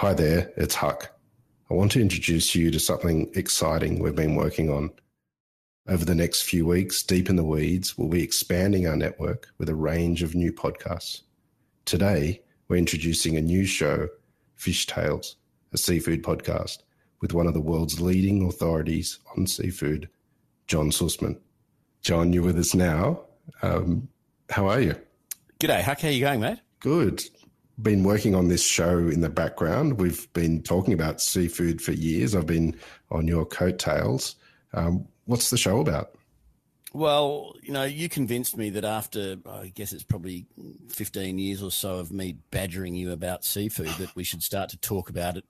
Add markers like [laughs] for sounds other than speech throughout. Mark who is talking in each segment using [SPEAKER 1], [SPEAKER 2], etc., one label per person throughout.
[SPEAKER 1] Hi there, it's Huck. I want to introduce you to something exciting we've been working on. Over the next few weeks, deep in the weeds, we'll be expanding our network with a range of new podcasts. Today, we're introducing a new show, Fish Tales, a seafood podcast, with one of the world's leading authorities on seafood, John Susman. John, you're with us now. Um, how are you?
[SPEAKER 2] G'day, Huck. How are you going, mate?
[SPEAKER 1] Good. Been working on this show in the background. We've been talking about seafood for years. I've been on your coattails. Um, what's the show about?
[SPEAKER 2] Well, you know, you convinced me that after, I guess it's probably 15 years or so of me badgering you about seafood, that we should start to talk about it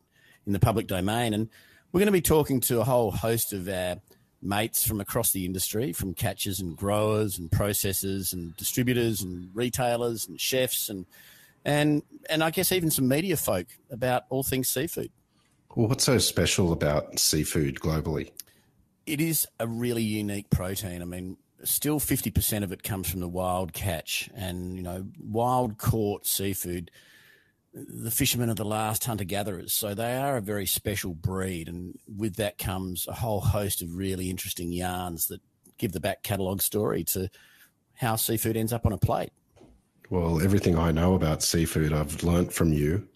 [SPEAKER 2] in the public domain. And we're going to be talking to a whole host of our mates from across the industry, from catchers and growers and processors and distributors and retailers and chefs and and and I guess even some media folk about all things seafood.
[SPEAKER 1] Well, what's so special about seafood globally?
[SPEAKER 2] It is a really unique protein. I mean, still 50% of it comes from the wild catch and, you know, wild caught seafood the fishermen are the last hunter gatherers, so they are a very special breed, and with that comes a whole host of really interesting yarns that give the back catalogue story to how seafood ends up on a plate.
[SPEAKER 1] Well, everything I know about seafood, I've learnt from you.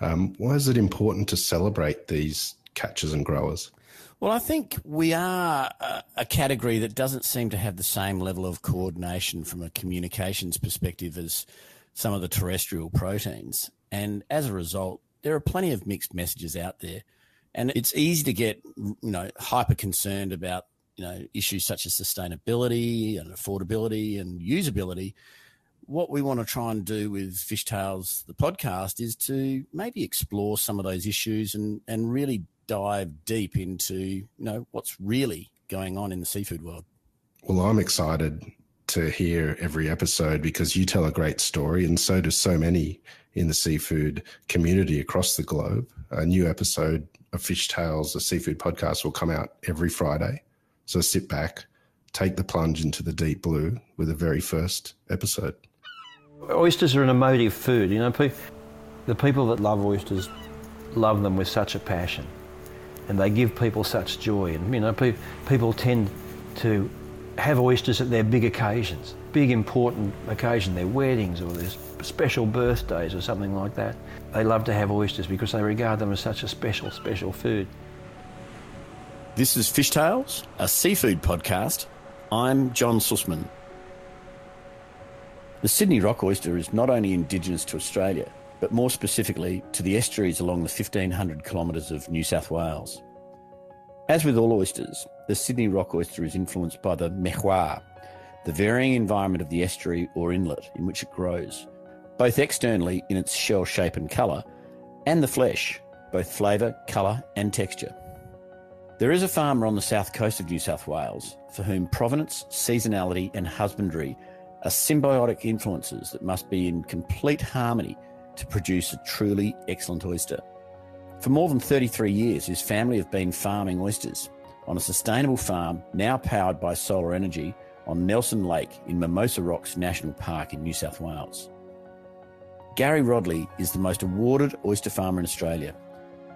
[SPEAKER 1] Um, why is it important to celebrate these catchers and growers?
[SPEAKER 2] Well, I think we are a, category that doesn't seem to have the same level of coordination from a communications perspective as some of the terrestrial proteins. And as a result, there are plenty of mixed messages out there. And it's easy to get, you know, hyper concerned about, you know, issues such as sustainability and affordability and usability. What we want to try and do with Fish Tales, the podcast, is to maybe explore some of those issues and, and really dive deep into, you know, what's really going on in the seafood world.
[SPEAKER 1] Well, I'm excited to hear every episode because you tell a great story, and so do so many in the seafood community across the globe. A new episode of Fish Tales, a seafood podcast, will come out every Friday. So sit back, take the plunge into the deep blue with the very first episode.
[SPEAKER 3] Oysters are an emotive food. You know, the people that love oysters love them with such a passion, and they give people such joy. And you know, people tend to have oysters at their big occasions, big important occasion, their weddings or their special birthdays or something like that. They love to have oysters because they regard them as such a special, special food.
[SPEAKER 2] This is Fish Tales, a seafood podcast. I'm John Susman. The Sydney rock oyster is not only indigenous to Australia, but more specifically to the estuaries along the 1500 kilometres of New South Wales. As with all oysters, the Sydney rock oyster is influenced by the merroir, the varying environment of the estuary or inlet in which it grows, both externally in its shell shape and colour, and the flesh, both flavour, colour, and texture. There is a farmer on the south coast of New South Wales for whom provenance, seasonality, and husbandry are symbiotic influences that must be in complete harmony to produce a truly excellent oyster. For more than 33 years, his family have been farming oysters on a sustainable farm now powered by solar energy on Nelson Lake in Mimosa Rocks National Park in New South Wales. Gary Rodely is the most awarded oyster farmer in Australia,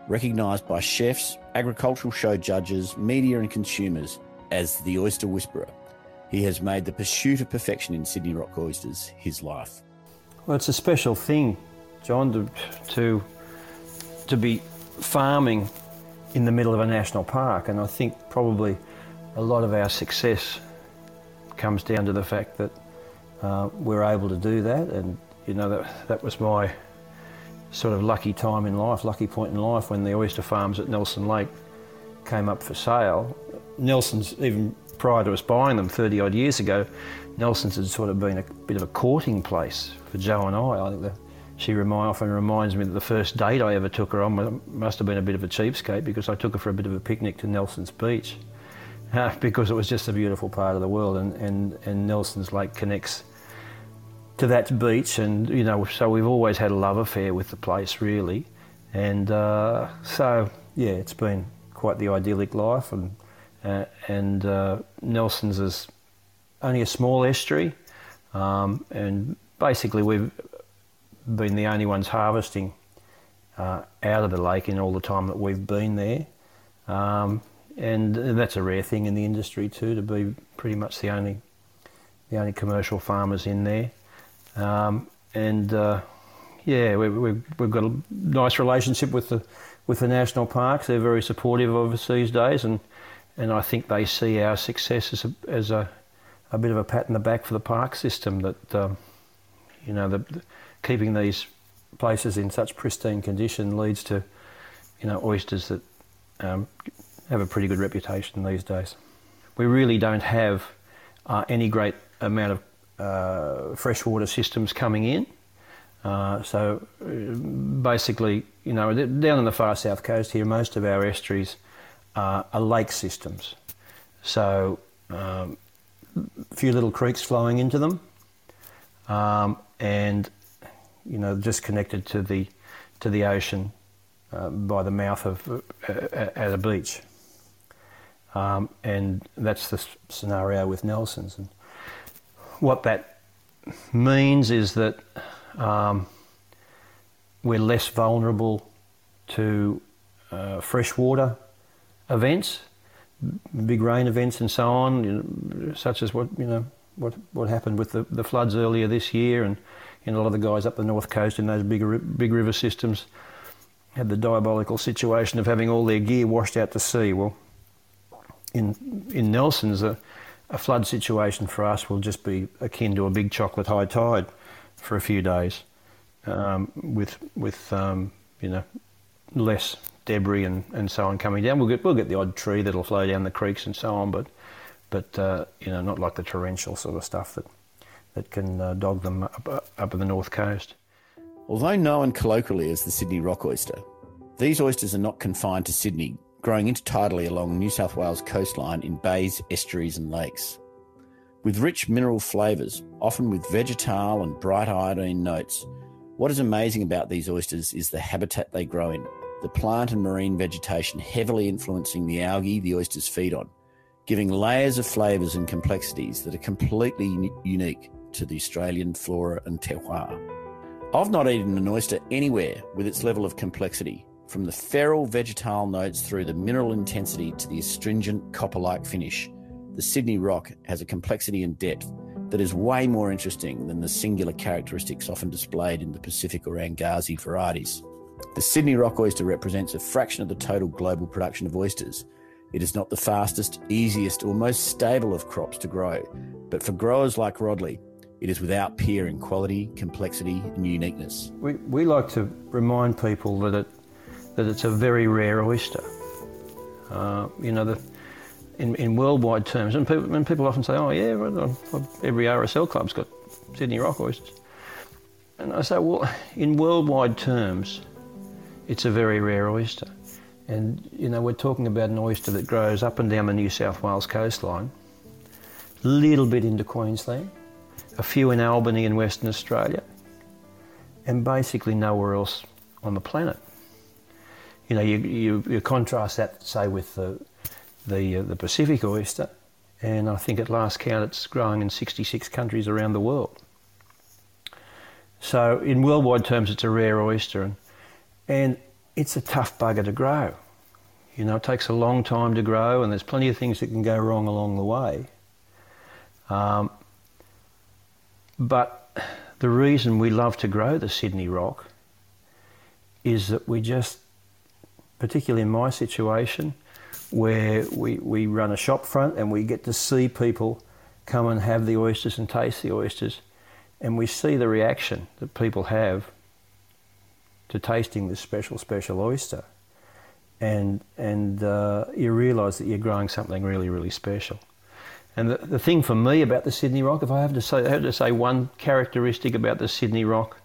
[SPEAKER 2] recognised by chefs, agricultural show judges, media, and consumers as the Oyster Whisperer. He has made the pursuit of perfection in Sydney rock oysters his life.
[SPEAKER 3] Well, it's a special thing, John, to, to, to be farming in the middle of a national park, and I think probably a lot of our success comes down to the fact that uh, we're able to do that, and you know that that was my sort of lucky time in life, lucky point in life when the oyster farms at Nelson Lake came up for sale. Nelson's even prior to us buying them 30 odd years ago, Nelson's had sort of been a bit of a courting place for Joe and I. I think the she remind, often reminds me that the first date I ever took her on must have been a bit of a cheapskate because I took her for a bit of a picnic to Nelson's Beach [laughs] uh, because it was just a beautiful part of the world and, and, and Nelson's Lake connects to that beach and you know so we've always had a love affair with the place really and uh, so yeah it's been quite the idyllic life and uh, and uh, Nelson's is only a small estuary um, and basically we've been the only ones harvesting uh, out of the lake in all the time that we've been there. Um, and that's a rare thing in the industry too, to be pretty much the only the only commercial farmers in there. Um, and uh, yeah, we, we've, we've got a nice relationship with the with the national parks. They're very supportive of us these days, and and I think they see our success as a, as a, a bit of a pat in the back for the park system. That um, you know, the, the, keeping these places in such pristine condition leads to you know oysters that um, have a pretty good reputation these days. We really don't have uh, any great amount of uh, freshwater systems coming in. Uh, so uh, basically, you know, down on the far south coast here, most of our estuaries are, are lake systems. So um, a few little creeks flowing into them, um, and you know, just connected to the to the ocean uh, by the mouth of uh, at a beach. Um, and that's the scenario with Nelson's. And what that means is that um, we're less vulnerable to uh, freshwater events, big rain events, and so on, you know, such as what you know what what happened with the, the floods earlier this year, and you know, a lot of the guys up the north coast in those big big river systems had the diabolical situation of having all their gear washed out to sea. Well, in in Nelson's, a, a flood situation for us will just be akin to a big chocolate high tide for a few days, um, with with um, you know less debris and, and so on coming down. We'll get we'll get the odd tree that'll flow down the creeks and so on, but but uh, you know not like the torrential sort of stuff that that can uh, dog them up, up the north coast.
[SPEAKER 2] Although known colloquially as the Sydney rock oyster, these oysters are not confined to Sydney growing intertidally along New South Wales coastline in bays, estuaries, and lakes. With rich mineral flavours, often with vegetal and bright iodine notes, what is amazing about these oysters is the habitat they grow in, the plant and marine vegetation heavily influencing the algae the oysters feed on, giving layers of flavours and complexities that are completely unique to the Australian flora and terroir. I've not eaten an oyster anywhere with its level of complexity, from the feral vegetal notes through the mineral intensity to the astringent copper like finish, the Sydney rock has a complexity and depth that is way more interesting than the singular characteristics often displayed in the Pacific or Angasi varieties. The Sydney rock oyster represents a fraction of the total global production of oysters. It is not the fastest, easiest, or most stable of crops to grow, but for growers like Rodely, it is without peer in quality, complexity, and uniqueness.
[SPEAKER 3] We, we like to remind people that it that it's a very rare oyster. Uh, you know, the, in, in worldwide terms, and people, and people often say, oh, yeah, every RSL club's got Sydney rock oysters. And I say, well, in worldwide terms, it's a very rare oyster. And, you know, we're talking about an oyster that grows up and down the New South Wales coastline, a little bit into Queensland, a few in Albany and Western Australia, and basically nowhere else on the planet you know, you, you, you contrast that, say, with the, the, uh, the Pacific oyster, and I think at last count it's growing in 66 countries around the world. So, in worldwide terms, it's a rare oyster, and, and it's a tough bugger to grow. You know, it takes a long time to grow, and there's plenty of things that can go wrong along the way. Um, but the reason we love to grow the Sydney rock is that we just particularly in my situation, where we, we run a shop front and we get to see people come and have the oysters and taste the oysters, and we see the reaction that people have to tasting this special, special oyster. And, and uh, you realise that you're growing something really, really special. And the, the thing for me about the Sydney Rock, if I have to say, I have to say one characteristic about the Sydney Rock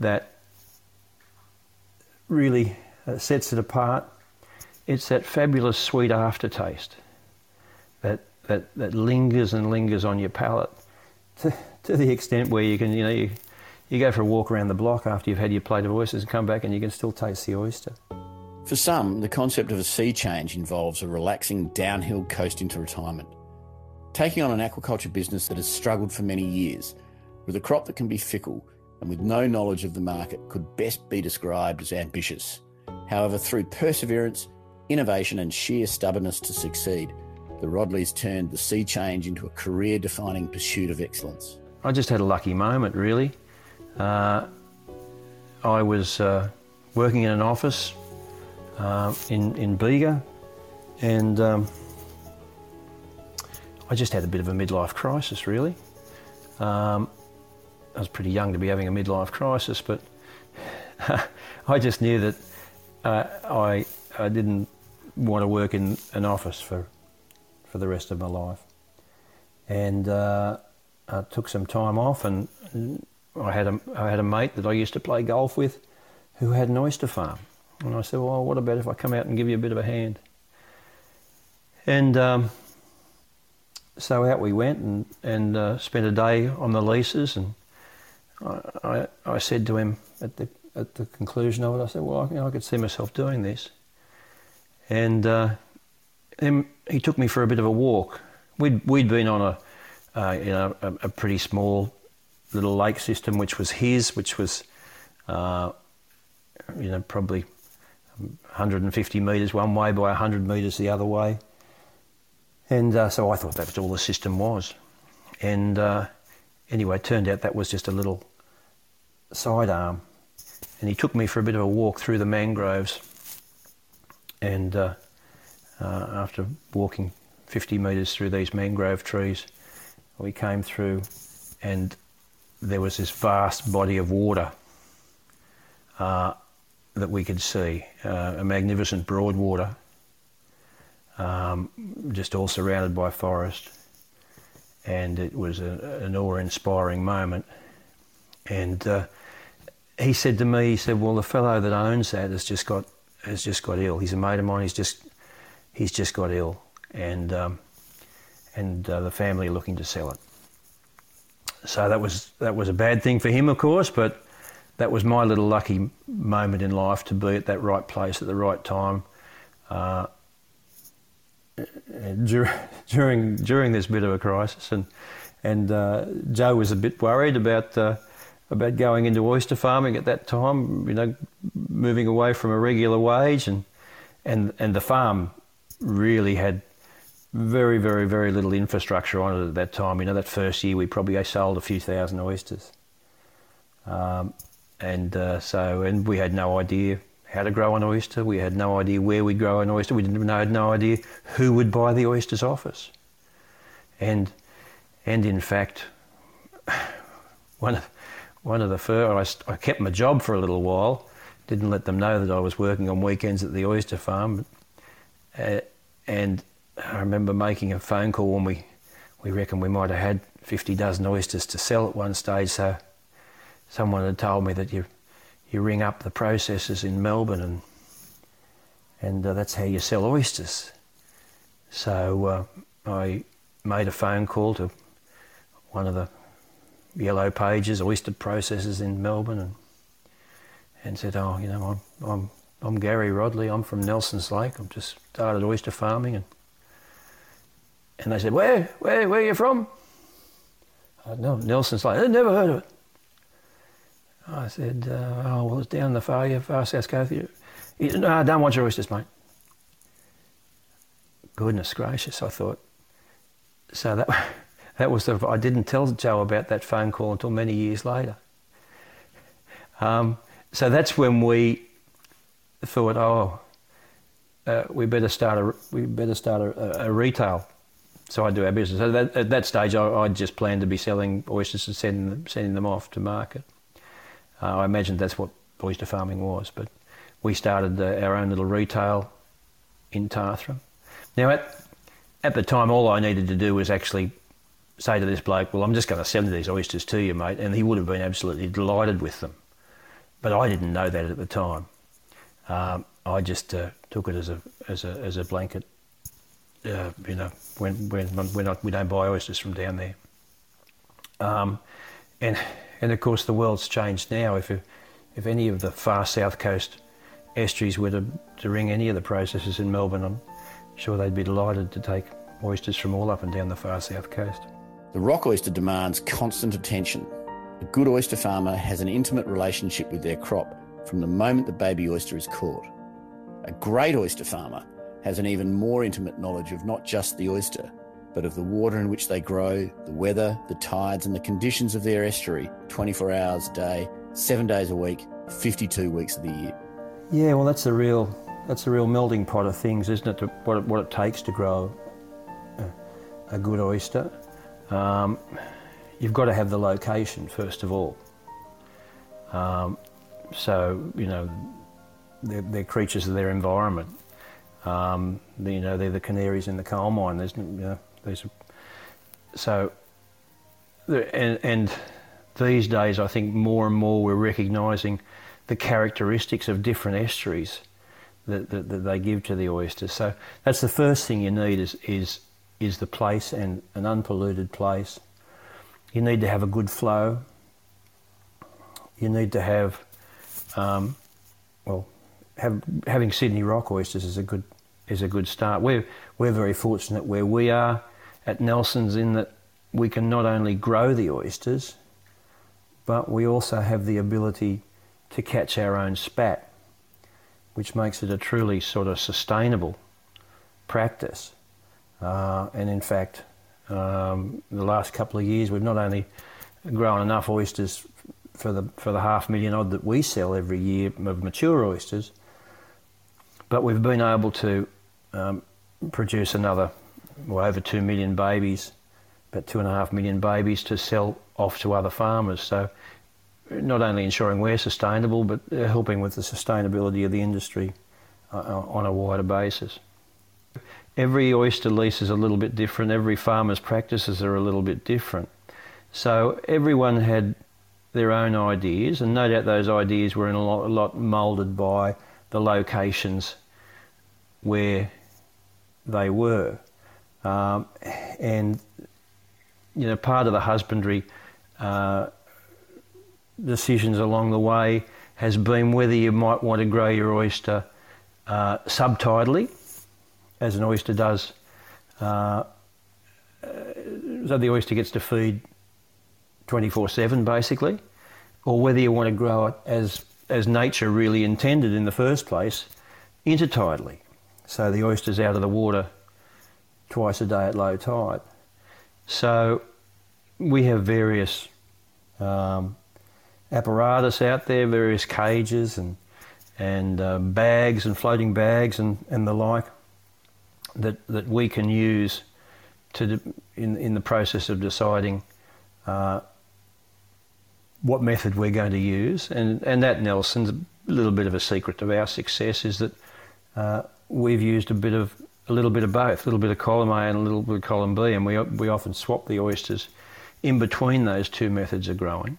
[SPEAKER 3] that really sets it apart. It's that fabulous sweet aftertaste that, that, that lingers and lingers on your palate to, to the extent where you can, you know, you, you go for a walk around the block after you've had your plate of oysters and come back and you can still taste the oyster.
[SPEAKER 2] For some, the concept of a sea change involves a relaxing downhill coast into retirement. Taking on an aquaculture business that has struggled for many years, with a crop that can be fickle, and with no knowledge of the market could best be described as ambitious. However, through perseverance, innovation, and sheer stubbornness to succeed, the Rodelys turned the sea change into a career defining pursuit of excellence.
[SPEAKER 3] I just had a lucky moment, really. Uh, I was uh, working in an office uh, in, in Bega, and um, I just had a bit of a midlife crisis, really. Um, I was pretty young to be having a midlife crisis, but [laughs] I just knew that uh, I, I didn't want to work in an office for, for the rest of my life. And uh, I took some time off, and I had, a, I had a mate that I used to play golf with who had an oyster farm. And I said, Well, what about if I come out and give you a bit of a hand? And um, so out we went and, and uh, spent a day on the leases. And I, I, I, said to him at the, at the conclusion of it, I said, Well, I, you know, I could see myself doing this. And uh, then he took me for a bit of a walk. We'd, we'd been on a, uh, you know, a, a, pretty small little lake system, which was his, which was, uh, you know, probably 150 metres one way by 100 metres the other way. And uh, so I thought that was all the system was. And uh, anyway, it turned out that was just a little sidearm. And he took me for a bit of a walk through the mangroves. And uh, uh after walking 50 metres through these mangrove trees, we came through and there was this vast body of water uh, that we could see, uh, a magnificent broadwater um, just all surrounded by forest. And it was a, an awe-inspiring moment. And uh, he said to me, he said, "Well, the fellow that owns that has just got has just got ill. He's a mate of mine. He's just he's just got ill, and um, and uh, the family are looking to sell it. So that was that was a bad thing for him, of course, but that was my little lucky moment in life to be at that right place at the right time. Uh, [laughs] during during this bit of a crisis, and and uh, Joe was a bit worried about uh, about going into oyster farming at that time. You know, moving away from a regular wage, and and and the farm really had very very very little infrastructure on it at that time. You know, that first year we probably sold a few thousand oysters, um, and uh, so and we had no idea how to grow an oyster. We had no idea where we'd grow an oyster. We didn't know, had no idea who would buy the oysters off us. And, and in fact, [sighs] one of, one of the first, I, I kept my job for a little while, didn't let them know that I was working on weekends at the oyster farm. Uh, and I remember making a phone call when we, we reckon we might have had 50 dozen oysters to sell at one stage. So someone had told me that you you ring up the processors in Melbourne and and uh, that's how you sell oysters. So uh, I made a phone call to one of the yellow pages oyster processors in Melbourne and and said, "Oh, you know, I'm I'm I'm Gary Rodely. I'm from Nelson's Lake. I've just started oyster farming." And and they said, "Where where where are you from?" I said, "No, Nelson's Lake. I never heard of it." I said, uh, oh, well, it's down the far, far south coast. He said, no, I don't want your oysters, mate. Goodness gracious, I thought. So that, [laughs] that was the, I didn't tell Joe about that phone call until many years later. Um, so that's when we thought, oh, uh, we better start a we better start a, a retail side do our business. So that, at that stage, I, I just planned to be selling oysters and sending them, sending them off to market. Uh, I imagined that's what oyster farming was, but we started our own little retail in Tathra. Now, at, at the time, all I needed to do was actually say to this bloke, Well, I'm just going to send these oysters to you, mate, and he would have been absolutely delighted with them. But I didn't know that at the time. Um, I just uh, took it as a, as a, as a blanket. Uh, you know, when, when, when not, we don't buy oysters from down there. Um, and and of course, the world's changed now. If, if any of the far south coast estuaries were to, to ring any of the processors in Melbourne, I'm sure they'd be delighted to take oysters from all up and down the far south coast.
[SPEAKER 2] The rock oyster demands constant attention, A good oyster farmer has an intimate relationship with their crop from the moment the baby oyster is caught. A great oyster farmer has an even more intimate knowledge of not just the oyster, but of the water in which they grow, the weather, the tides, and the conditions of their estuary 24 hours a day, seven days a week, 52 weeks of the year.
[SPEAKER 3] Yeah, well, that's a real that's a real melding pot of things, isn't it? To, what, it what it takes to grow a, a good oyster. Um, you've got to have the location first of all. Um, so you know, they're, they're, creatures of their environment. Um, you know, they're the canaries in the coal mine. There's, you know, there's so, and, and these days, I think more and more we're recognising the characteristics of different estuaries that, that, that, they give to the oysters. So that's the first thing you need is, is, is the place and an unpolluted place. You need to have a good flow. You need to have, um, well, have, having Sydney rock oysters is a good is a good start. We're we're very fortunate where we are at Nelson's in that we can not only grow the oysters, but we also have the ability to catch our own spat which makes it a truly sort of sustainable practice. Uh, and in fact, um, the last couple of years, we've not only grown enough oysters for the for the half million odd that we sell every year of mature oysters, but we've been able to um, produce another well, over two million babies, but two and a half million babies to sell off to other farmers. So not only ensuring we're sustainable, but helping with the sustainability of the industry uh, uh, on a wider basis. Every oyster lease is a little bit different, every farmer's practices are a little bit different. So everyone had their own ideas, and no doubt those ideas were in a lot, lot moulded by the locations where they were. Um, and, you know, part of the husbandry uh, decisions along the way has been whether you might want to grow your oyster uh, subtidally, as an oyster does. Uh, so the oyster gets to feed 24/7 basically, or whether you want to grow it as as nature really intended in the first place, intertidally. So the oyster's out of the water twice a day at low tide. So we have various um, apparatus out there, various cages and and uh, bags and floating bags and, and the like that that we can use to in in the process of deciding uh, what method we're going to use and and that Nelson's a little bit of a secret of our success is that uh, we've used a bit of a little bit of both, a little bit of column A and a little bit of column B, and we we often swap the oysters in between those two methods of growing.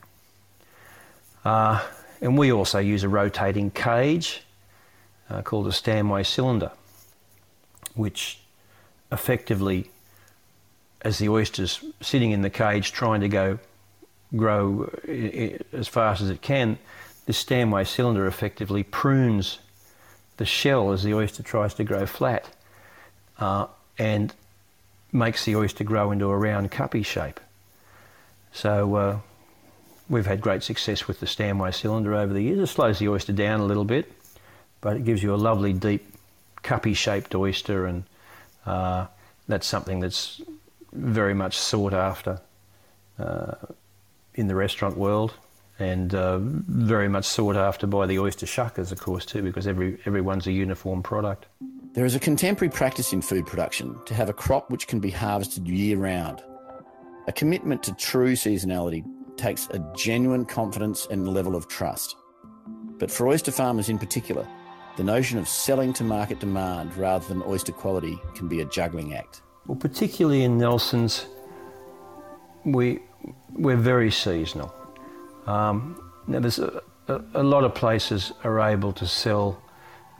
[SPEAKER 3] Uh, and we also use a rotating cage uh, called a Stanway cylinder, which effectively, as the oyster's sitting in the cage trying to go grow as fast as it can, this Stanway cylinder effectively prunes the shell as the oyster tries to grow flat uh, and makes the oyster grow into a round cuppy shape. So uh, we've had great success with the Stanway cylinder over the years. It slows the oyster down a little bit, but it gives you a lovely deep cuppy shaped oyster, and uh, that's something that's very much sought after uh, in the restaurant world. And uh, very much sought after by the oyster shuckers, of course, too, because every everyone's a uniform product.
[SPEAKER 2] There is a contemporary practice in food production to have a crop which can be harvested year round. A commitment to true seasonality takes a genuine confidence and level of trust. But for oyster farmers in particular, the notion of selling to market demand rather than oyster quality can be a juggling act.
[SPEAKER 3] Well, particularly in Nelson's, we, we're very seasonal. Um, now, there's a, a, a, lot of places are able to sell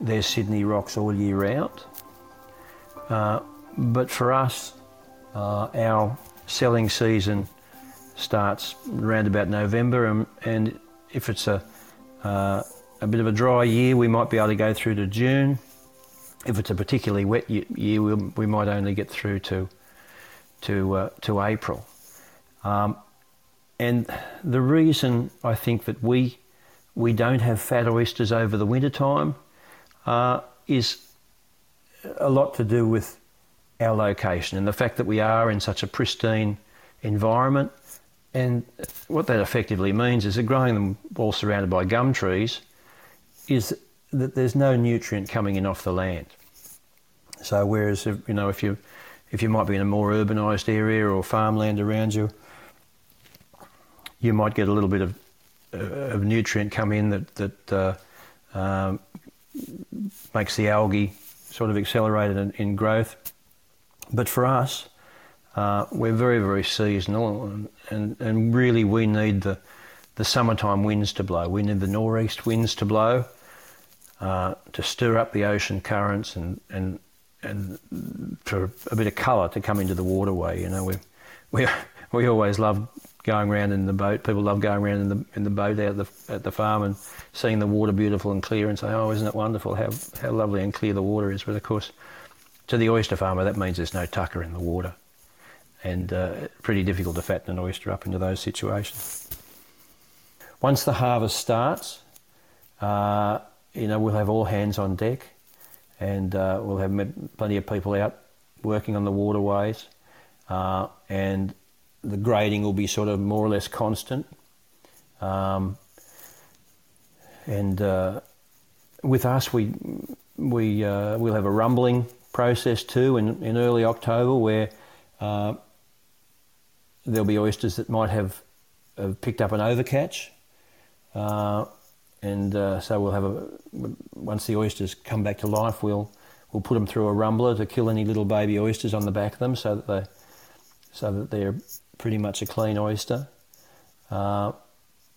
[SPEAKER 3] their Sydney rocks all year round. Uh, but for us, uh, our selling season starts around about November, and, and if it's a uh, a bit of a dry year, we might be able to go through to June. If it's a particularly wet year, we, we might only get through to to uh, to April. Um, and the reason I think that we we don't have fat oysters over the winter time uh, is a lot to do with our location and the fact that we are in such a pristine environment. And what that effectively means is that growing them all surrounded by gum trees is that there's no nutrient coming in off the land. So whereas if, you know if you if you might be in a more urbanised area or farmland around you, you might get a little bit of, uh, of nutrient come in that that uh, um, makes the algae sort of accelerated in, in growth. But for us, uh, we're very, very seasonal, and, and, and, really we need the, the summertime winds to blow. We need the northeast winds to blow uh, to stir up the ocean currents and, and, and for a bit of colour to come into the waterway. You know, we, we, [laughs] we always love going around in the boat. People love going around in the, in the boat out the, at the farm and seeing the water beautiful and clear and say, oh, isn't it wonderful how, how lovely and clear the water is. But of course, to the oyster farmer, that means there's no tucker in the water and uh, pretty difficult to fatten an oyster up into those situations. Once the harvest starts, uh, you know, we'll have all hands on deck and uh, we'll have plenty of people out working on the waterways uh, and the grading will be sort of more or less constant. Um, and uh, with us, we we uh, we'll have a rumbling process too in, in early October where uh, there'll be oysters that might have, have picked up an overcatch. Uh, and uh, so we'll have a once the oysters come back to life, we'll we'll put them through a rumbler to kill any little baby oysters on the back of them, so that they so that they're pretty much a clean oyster. Uh,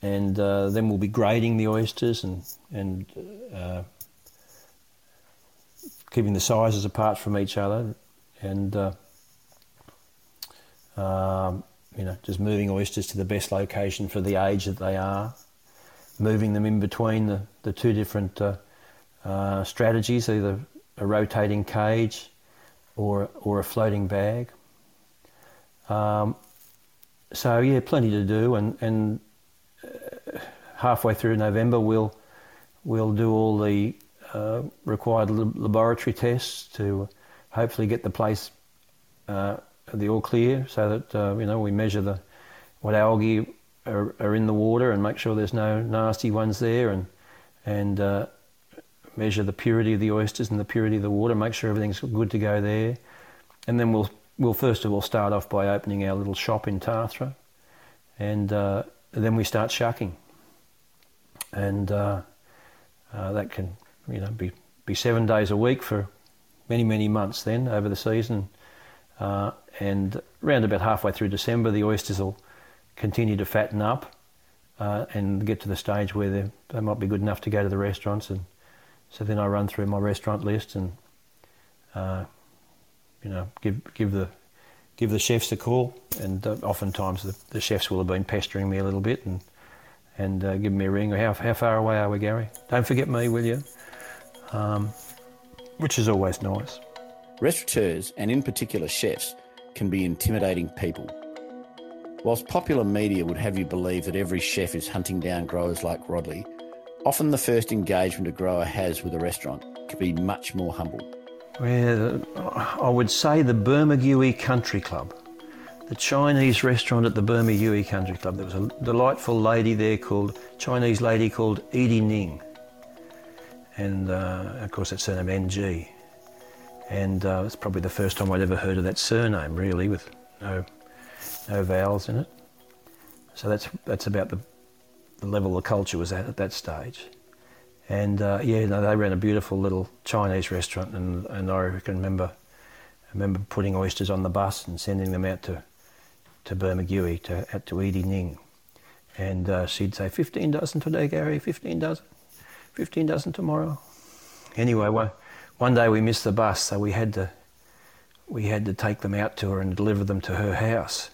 [SPEAKER 3] and uh, then we'll be grading the oysters and and uh, keeping the sizes apart from each other, and uh, um, you know just moving oysters to the best location for the age that they are, moving them in between the, the two different uh, uh, strategies, either a rotating cage or or a floating bag. Um, so yeah, plenty to do, and and uh, halfway through November we'll we'll do all the uh, required laboratory tests to hopefully get the place uh, the all clear, so that uh, you know we measure the what algae are, are, in the water and make sure there's no nasty ones there, and and uh, measure the purity of the oysters and the purity of the water, make sure everything's good to go there, and then we'll we'll first of all start off by opening our little shop in Tathra, and uh, then we start shucking, and uh, uh, that can you know be be seven days a week for many many months then over the season, uh, and around about halfway through December the oysters will continue to fatten up. Uh, and get to the stage where they might be good enough to go to the restaurants, and so then I run through my restaurant list and uh, you know, give give the give the chefs a call, and uh, oftentimes the, the, chefs will have been pestering me a little bit and and uh, give me a ring. How how far away are we, Gary? Don't forget me, will you? Um, which is always nice.
[SPEAKER 2] Restaurateurs, and in particular chefs, can be intimidating people. Whilst popular media would have you believe that every chef is hunting down growers like Rodely, often the first engagement a grower has with a restaurant can be much more humble
[SPEAKER 3] where I would say the Bermagui Country Club, the Chinese restaurant at the Bermagui Country Club. There was a delightful lady there called, Chinese lady called Edie Ning. And uh, of course, that surname NG. And uh, it's probably the first time I'd ever heard of that surname, really, with no, no vowels in it. So that's, that's about the, the level the culture was at at that stage. And uh, yeah, no, they ran a beautiful little Chinese restaurant, and, and I can remember I remember putting oysters on the bus and sending them out to to Bermagui to out to Edie Ning, and uh, she'd say fifteen dozen today, Gary, fifteen dozen, fifteen dozen tomorrow. Anyway, one, one day we missed the bus, so we had to we had to take them out to her and deliver them to her house.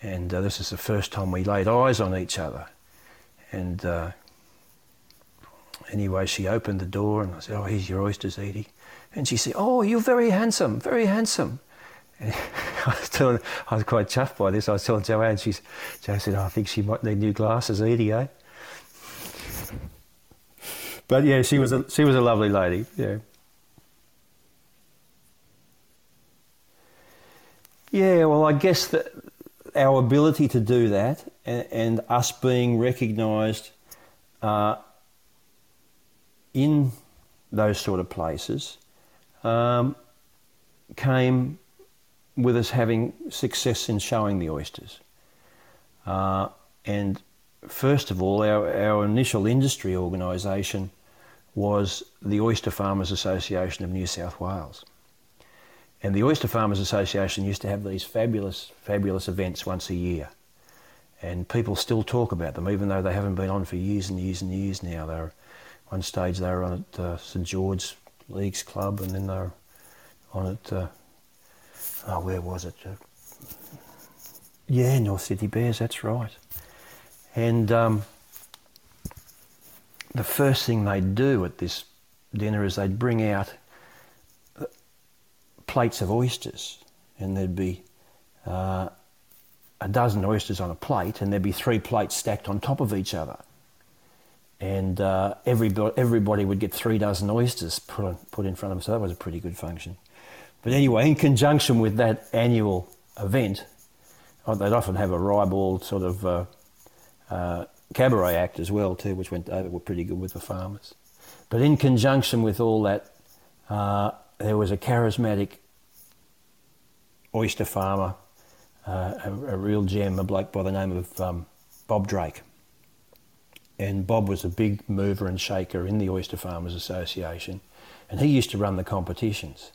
[SPEAKER 3] And uh, this is the first time we laid eyes on each other, and uh, Anyway, she opened the door and I said, Oh, here's your oysters, Edie. And she said, Oh, you're very handsome, very handsome. [laughs] I was telling, I was quite chuffed by this. I was telling Joanne, she's, Jo said, oh, I think she might need new glasses, Edie, eh? But yeah, she was a, she was a lovely lady, yeah. Yeah, well, I guess that our ability to do that and, and us being recognised uh, in those sort of places um, came with us having success in showing the oysters. Uh, and first of all, our, our initial industry organisation was the Oyster Farmers Association of New South Wales. And the Oyster Farmers Association used to have these fabulous, fabulous events once a year. And people still talk about them, even though they haven't been on for years and years and years now. They one stage they were on at uh, St George's Leagues Club, and then they were on at, uh, oh, where was it? Uh, yeah, North Sydney Bears, that's right. And um, the first thing they'd do at this dinner is they'd bring out plates of oysters, and there'd be uh, a dozen oysters on a plate, and there'd be three plates stacked on top of each other. And uh, everybody, everybody would get three dozen oysters put, on, put in front of them, so that was a pretty good function. But anyway, in conjunction with that annual event, oh, they'd often have a ribald sort of uh, uh, cabaret act as well too, which went over were pretty good with the farmers. But in conjunction with all that, uh, there was a charismatic oyster farmer, uh, a, a, real gem, a bloke by the name of um, Bob Drake. And Bob was a big mover and shaker in the Oyster Farmers Association, and he used to run the competitions.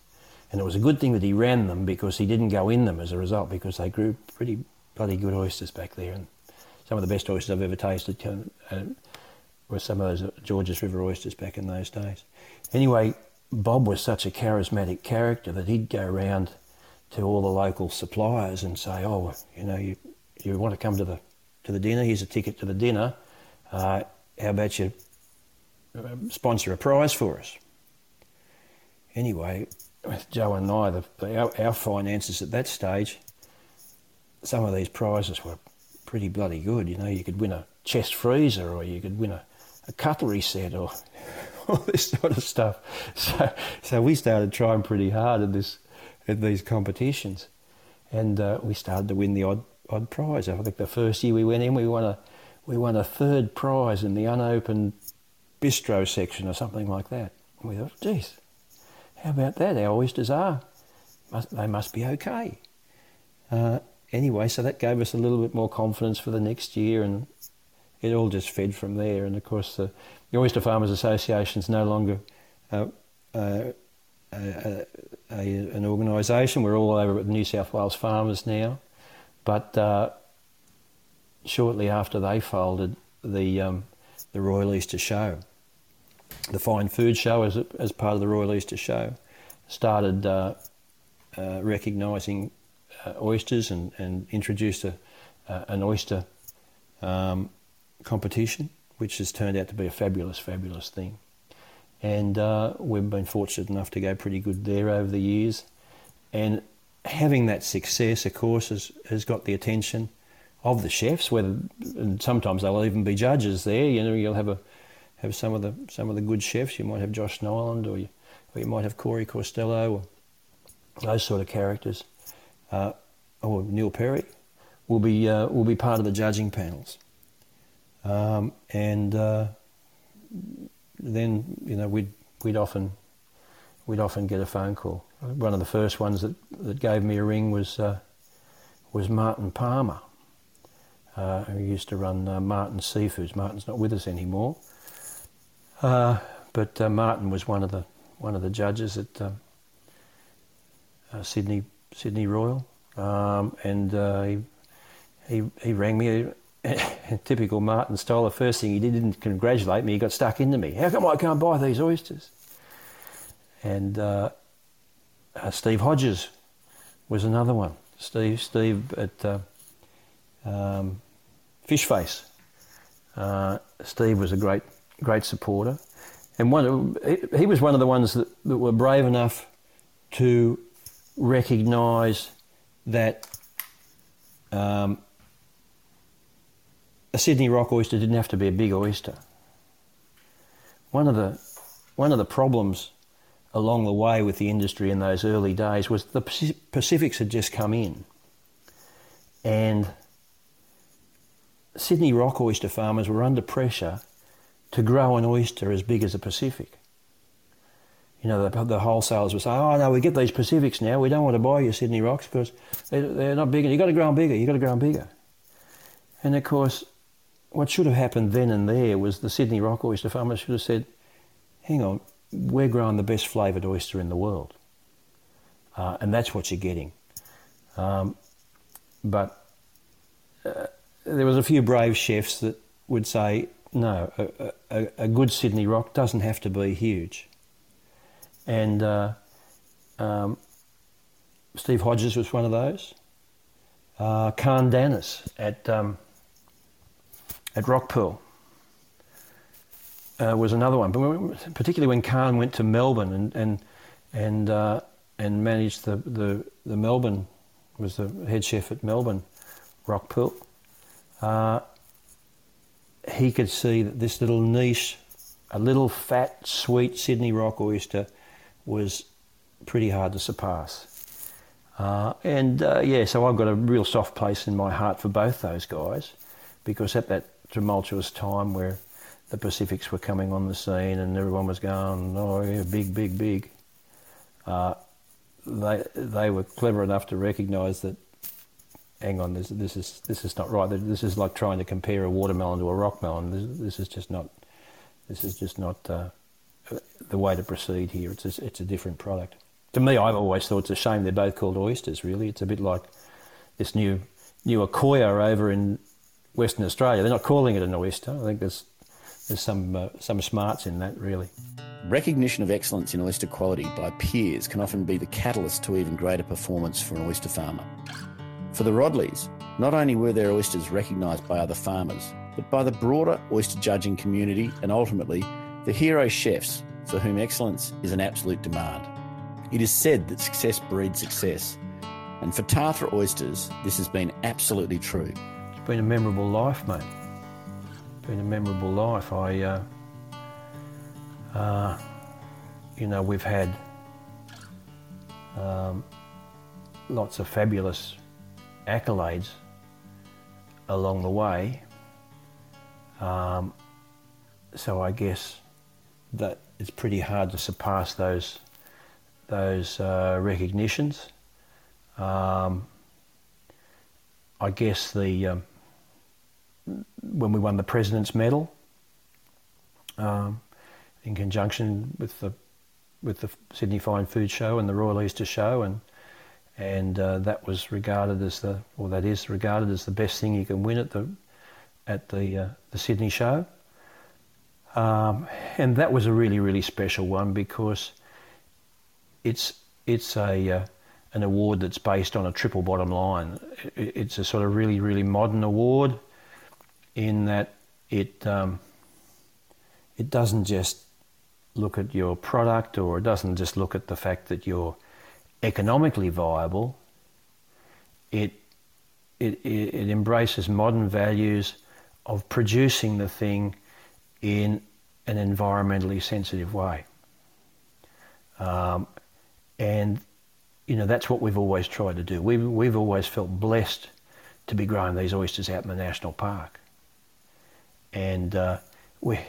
[SPEAKER 3] And it was a good thing that he ran them because he didn't go in them as a result, because they grew pretty bloody good oysters back there. And some of the best oysters I've ever tasted uh, were some of those Georges River oysters back in those days. Anyway, Bob was such a charismatic character that he'd go around to all the local suppliers and say, "Oh, you know, you you want to come to the to the dinner? Here's a ticket to the dinner. Uh, how about you sponsor a prize for us?" Anyway, with Joe and I, the, our, our finances at that stage, some of these prizes were pretty bloody good. You know, you could win a chest freezer, or you could win a, a cutlery set, or [laughs] all this sort of stuff. So, so we started trying pretty hard at this at these competitions, and uh, we started to win the odd odd prize. I think the first year we went in, we won a we won a third prize in the unopened bistro section or something like that. And we thought, geez, how about that? Our oysters are must, they must be okay. Uh, anyway, so that gave us a little bit more confidence for the next year, and it all just fed from there. And of course, the, the Oyster Farmers Association is no longer uh, uh, a, a, an organisation. We're all over at New South Wales Farmers now, but uh, shortly after they folded, the um, the Royal Easter Show, the Fine Food Show, as as part of the Royal Easter Show, started uh, uh, recognising uh, oysters and, and introduced a, an oyster um, competition, which has turned out to be a fabulous, fabulous thing and uh, we've been fortunate enough to go pretty good there over the years. And having that success, of course, has, has got the attention of the chefs. Whether and sometimes they'll even be judges there. You know, you'll have a have some of the some of the good chefs. You might have Josh Niland, or you, or you might have Corey Costelloe, or those sort of characters, uh, or Neil Perry will be uh, will be part of the judging panels. Um, and uh, then you know we'd we'd often we'd often get a phone call. One of the first ones that, that gave me a ring was uh, was Martin Palmer, uh, who used to run uh, Martin Seafoods. Martin's not with us anymore, uh, but uh, Martin was one of the one of the judges at uh, Sydney Sydney Royal, um, and he, he he rang me [laughs] typical Martin style, the first thing he did, didn't congratulate me, he got stuck into me. How come I can't buy these oysters? And uh, uh, Steve Hodges was another one. Steve, Steve at uh, um, Fishface. Uh, Steve was a great, great supporter, and one he, he was one of the ones that, that were brave enough to recognise that um, a Sydney rock oyster didn't have to be a big oyster. One of the one of the problems along the way with the industry in those early days was the Pacifics had just come in, and Sydney rock oyster farmers were under pressure to grow an oyster as big as a Pacific. You know, the, the wholesalers were saying, "Oh no, we get these Pacifics now. We don't want to buy your Sydney rocks because they, they're not big. You've got to grow them bigger. You've got to grow them bigger." And of course, what should have happened then and there was the Sydney rock oyster farmers should have said, "Hang on, we're growing the best flavoured oyster in the world, uh, and that's what you're getting." Um, but uh, there was a few brave chefs that would say, "No, a, a, a good Sydney rock doesn't have to be huge." and uh, um, Steve Hodges was one of those. Uh, Khan Danis at um, at Rockpool uh, was another one, but particularly when Khan went to Melbourne and and and uh, and managed the, the the Melbourne was the head chef at Melbourne Rockpool. Uh, he could see that this little niche, a little fat, sweet Sydney rock oyster was pretty hard to surpass. Uh, and uh, yeah, so I've got a real soft place in my heart for both those guys because at that tumultuous time where the Pacifics were coming on the scene and everyone was going, oh yeah, big, big, big, uh, they they were clever enough to recognise that, hang on, this this is this is not right. This is like trying to compare a watermelon to a rock melon. This, this is just not, this is just not uh, the way to proceed here. It's a, it's a different product. To me, I've always thought it's a shame they're both called oysters. Really, it's a bit like this new new Akoya over in Western Australia. They're not calling it an oyster. I think there's there's some uh, some smarts in that really.
[SPEAKER 2] Recognition of excellence in oyster quality by peers can often be the catalyst to even greater performance for an oyster farmer. For the Rodelys, not only were their oysters recognised by other farmers, but by the broader oyster judging community and ultimately the hero chefs for whom excellence is an absolute demand. It is said that success breeds success, and for Tathra oysters, this has been absolutely true.
[SPEAKER 3] It's been a memorable life, mate. Been a memorable life. I, uh, uh, you know, we've had um, lots of fabulous accolades along the way. Um, so I guess that it's pretty hard to surpass those those uh, recognitions. Um, I guess the um, when we won the President's Medal um, in conjunction with the with the Sydney Fine Food Show and the Royal Easter Show, and and uh, that was regarded as the or that is regarded as the best thing you can win at the at the uh, the Sydney Show. Um, and that was a really, really special one because it's it's a uh, an award that's based on a triple bottom line. It's a sort of really, really modern award in that it um, it doesn't just look at your product or it doesn't just look at the fact that you're economically viable. It it, it embraces modern values of producing the thing in an environmentally sensitive way. Um, and, you know, that's what we've always tried to do. We've, we've always felt blessed to be growing these oysters out in the national park. And uh, we,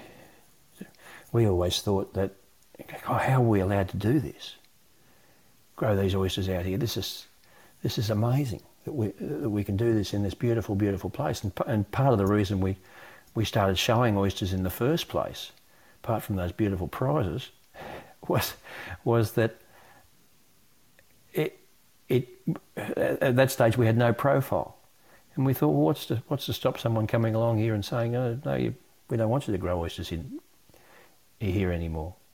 [SPEAKER 3] we always thought that, oh, how are we allowed to do this? Grow these oysters out here. This is, this is amazing that we, that we can do this in this beautiful, beautiful place. And, and part of the reason we, we started showing oysters in the first place, apart from those beautiful prizes, [laughs] was was that it it at that stage we had no profile, and we thought, well, what's to what's to stop someone coming along here and saying, oh, no, you, we don't want you to grow oysters in here anymore. [laughs]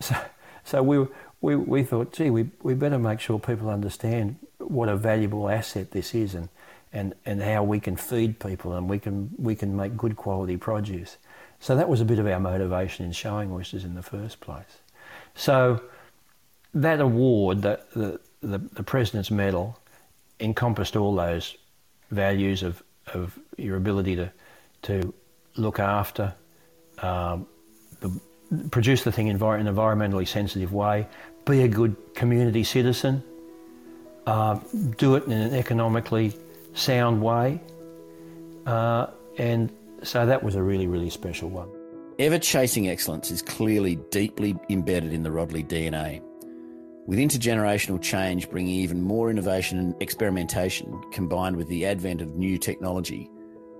[SPEAKER 3] So so we we we thought, gee, we we better make sure people understand what a valuable asset this is and and, and how we can feed people and we can, we can make good quality produce. So that was a bit of our motivation in showing oysters in the first place. So that award, the, the, the, the President's Medal, encompassed all those values of, of your ability to, to look after, um, the, produce the thing in an environmentally sensitive way, be a good community citizen, uh, do it in an economically sound way. Uh, and so that was a really, really special one.
[SPEAKER 2] Ever chasing excellence is clearly deeply embedded in the Rodely DNA. With intergenerational change bringing even more innovation and experimentation combined with the advent of new technology,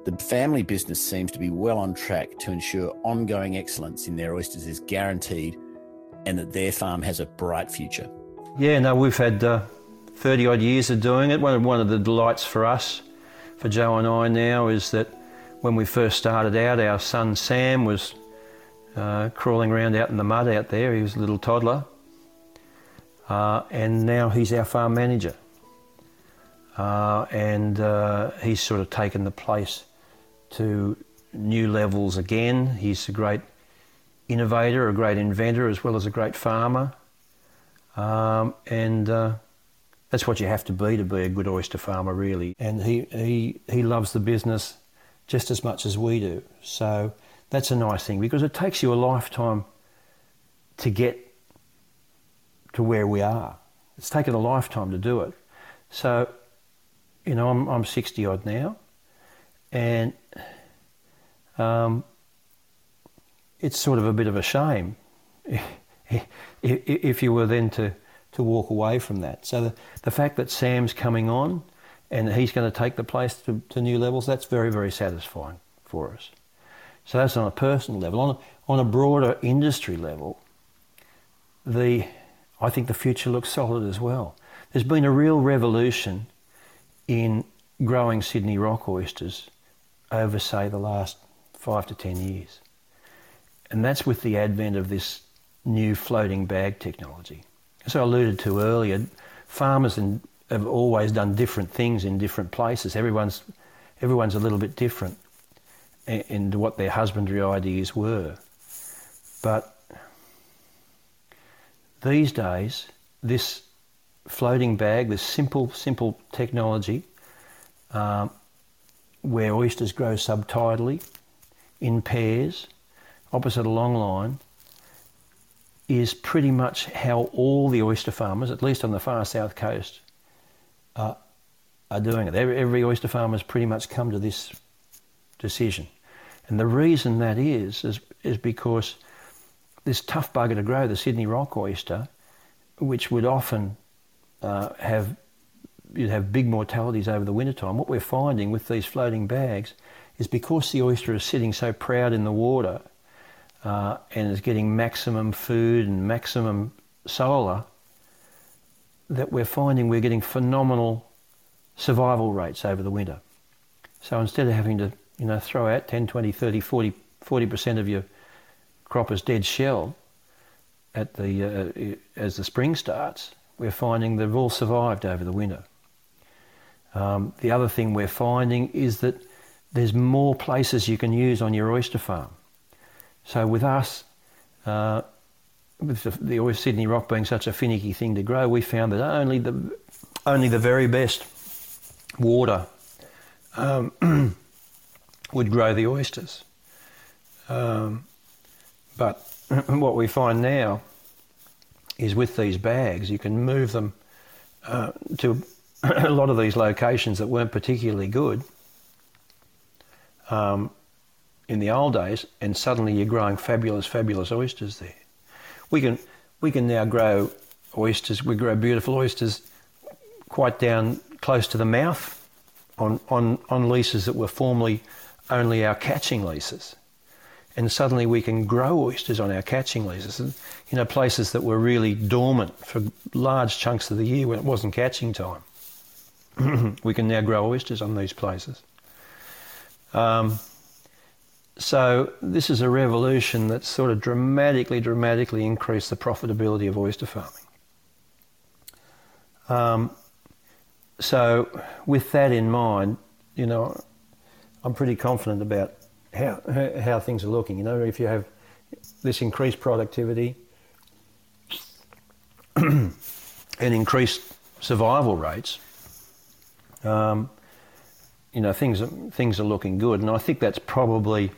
[SPEAKER 2] the family business seems to be well on track to ensure ongoing excellence in their oysters is guaranteed and that their farm has a bright future.
[SPEAKER 3] Yeah, no, we've had uh, 30 odd years of doing it. One of, one of the delights for us, for Joe and I now, is that when we first started out, our son Sam was uh, crawling around out in the mud out there. He was a little toddler. Uh, and now he's our farm manager. Uh, and uh, he's sort of taken the place to new levels again. He's a great innovator, a great inventor, as well as a great farmer. Um, and uh, that's what you have to be to be a good oyster farmer, really. And he, he, he loves the business just as much as we do. So that's a nice thing because it takes you a lifetime to get to where we are. It's taken a lifetime to do it. So, you know, I'm, I'm 60 odd now, and um, it's sort of a bit of a shame [laughs] if you were then to, to walk away from that. So the, the fact that Sam's coming on and he's going to take the place to, to new levels, that's very, very satisfying for us. So that's on a personal level. On a, on a broader industry level, the, I think the future looks solid as well. There's been a real revolution in growing Sydney rock oysters over, say, the last five to ten years. And that's with the advent of this new floating bag technology. As I alluded to earlier, farmers in, have always done different things in different places. Everyone's, everyone's a little bit different in what their husbandry ideas were. But these days, this floating bag, this simple, simple technology, um, where oysters grow subtidally in pairs, opposite a long line, is pretty much how all the oyster farmers, at least on the far south coast, uh, are doing it. Every, every oyster farmer has pretty much come to this decision. And the reason that is, is, is because this tough bugger to grow, the Sydney rock oyster, which would often uh, have you'd have big mortalities over the winter time. What we're finding with these floating bags is because the oyster is sitting so proud in the water uh, and is getting maximum food and maximum solar, that we're finding we're getting phenomenal survival rates over the winter. So instead of having to you know, throw out 10, 20, 30, 40, 40% of your crop as dead shell at the, uh, as the spring starts, we're finding they've all survived over the winter. Um, the other thing we're finding is that there's more places you can use on your oyster farm. So with us, uh, with the, the Sydney rock being such a finicky thing to grow, we found that only the only the very best water um, [clears throat] would grow the oysters. Um, but [clears throat] what we find now is with these bags, you can move them uh, to [clears throat] a lot of these locations that weren't particularly good um, in the old days, and suddenly you're growing fabulous, fabulous oysters there. We can we can now grow oysters. We grow beautiful oysters quite down close to the mouth on on on leases that were formerly only our catching leases. And suddenly we can grow oysters on our catching leases, you know, places that were really dormant for large chunks of the year when it wasn't catching time. [clears throat] we can now grow oysters on these places. Um, so this is a revolution that's sort of dramatically, dramatically increased the profitability of oyster farming. Um, so with that in mind, you know, I'm pretty confident about how, how things are looking. You know, if you have this increased productivity [clears throat] and increased survival rates, Um, you know, things things are looking good, and I think that's probably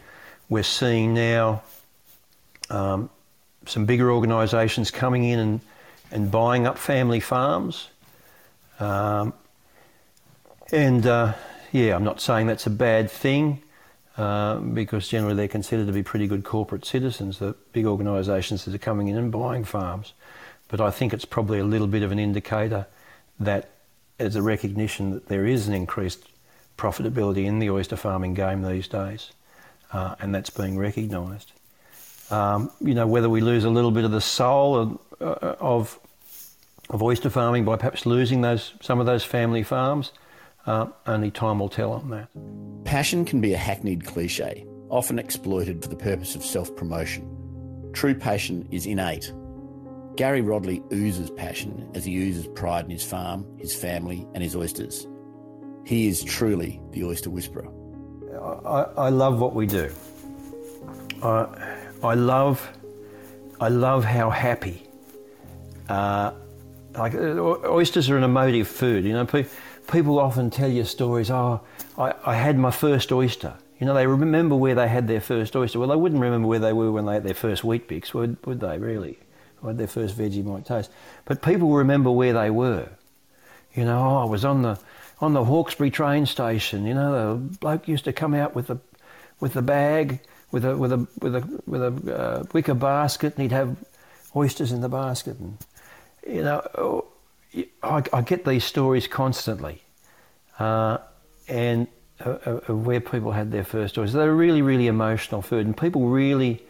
[SPEAKER 3] we're seeing now um, some bigger organisations coming in and, and buying up family farms. Um, and uh, yeah, I'm not saying that's a bad thing uh, because generally they're considered to be pretty good corporate citizens, the big organisations that are coming in and buying farms. But I think it's probably a little bit of an indicator that there's a recognition that there is an increased profitability in the oyster farming game these days, uh, and that's being recognised. Um, you know, whether we lose a little bit of the soul of, uh, of, of oyster farming by perhaps losing those some of those family farms, uh, only time will tell on that.
[SPEAKER 2] Passion can be a hackneyed cliche, often exploited for the purpose of self promotion. True passion is innate. Gary Rodely oozes passion as he oozes pride in his farm, his family, and his oysters. He is truly the oyster whisperer.
[SPEAKER 3] I, I love what we do. I, I love, I love how happy. Uh, like oysters are an emotive food. You know, pe- people often tell you stories. Oh, I, I had my first oyster. You know, they remember where they had their first oyster. Well, they wouldn't remember where they were when they had their first Weet-Bix, would, would they? Really, or their first Vegemite toast. But people remember where they were. You know, oh, I was on the on the Hawkesbury train station. You know, the bloke used to come out with the with the bag with a with a with a with a uh, wicker basket, and he'd have oysters in the basket, and you know, oh, I, I get these stories constantly, uh, and uh, uh, where people had their first oysters. They're really really emotional food, and people really.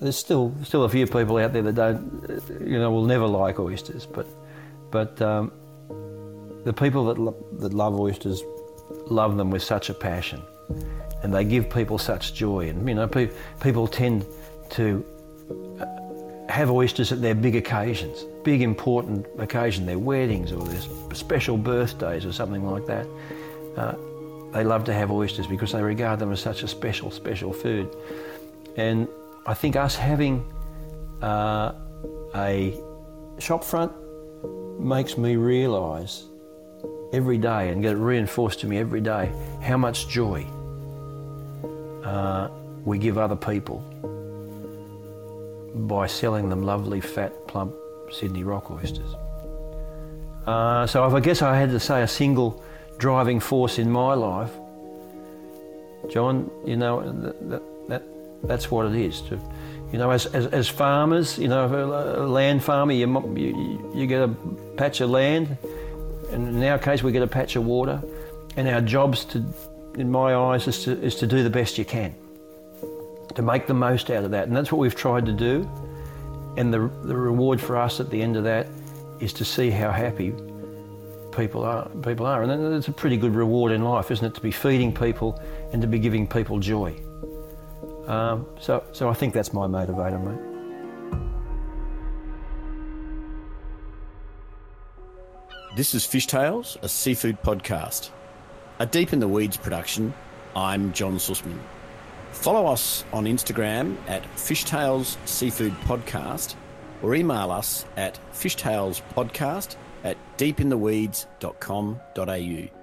[SPEAKER 3] There's still still a few people out there that don't, you know, will never like oysters, but but um, the people that lo- that love oysters love them with such a passion and they give people such joy. And you know, pe- people tend to uh, have oysters at their big occasions, big important occasion, their weddings or their special birthdays or something like that. Uh, they love to have oysters because they regard them as such a special, special food. And I think us having uh, a shop front makes me realise every day and get it reinforced to me every day how much joy uh, we give other people by selling them lovely, fat, plump Sydney rock oysters. Uh, so if I guess I had to say a single driving force in my life, John, you know, that, that, that that's what it is. To, you know, as, as, as farmers, you know, a land farmer, you, you, you get a patch of land, and in our case, we get a patch of water, and our job's to in my eyes, is to, is to do the best you can, to make the most out of that. And that's what we've tried to do. And the, the reward for us at the end of that is to see how happy people are. People are. And it's a pretty good reward in life, isn't it, to be feeding people and to be giving people joy. Um, so, so I think that's my motivator, mate.
[SPEAKER 2] This is Fish Tales, a seafood podcast. A Deep in the Weeds production, I'm John Susman. Follow us on Instagram at Fishtails Seafood Podcast or email us at fishtalespodcast at deepintheweeds.com.au.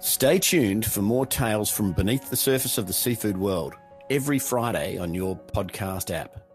[SPEAKER 2] Stay tuned for more tales from beneath the surface of the seafood world every Friday on your podcast app.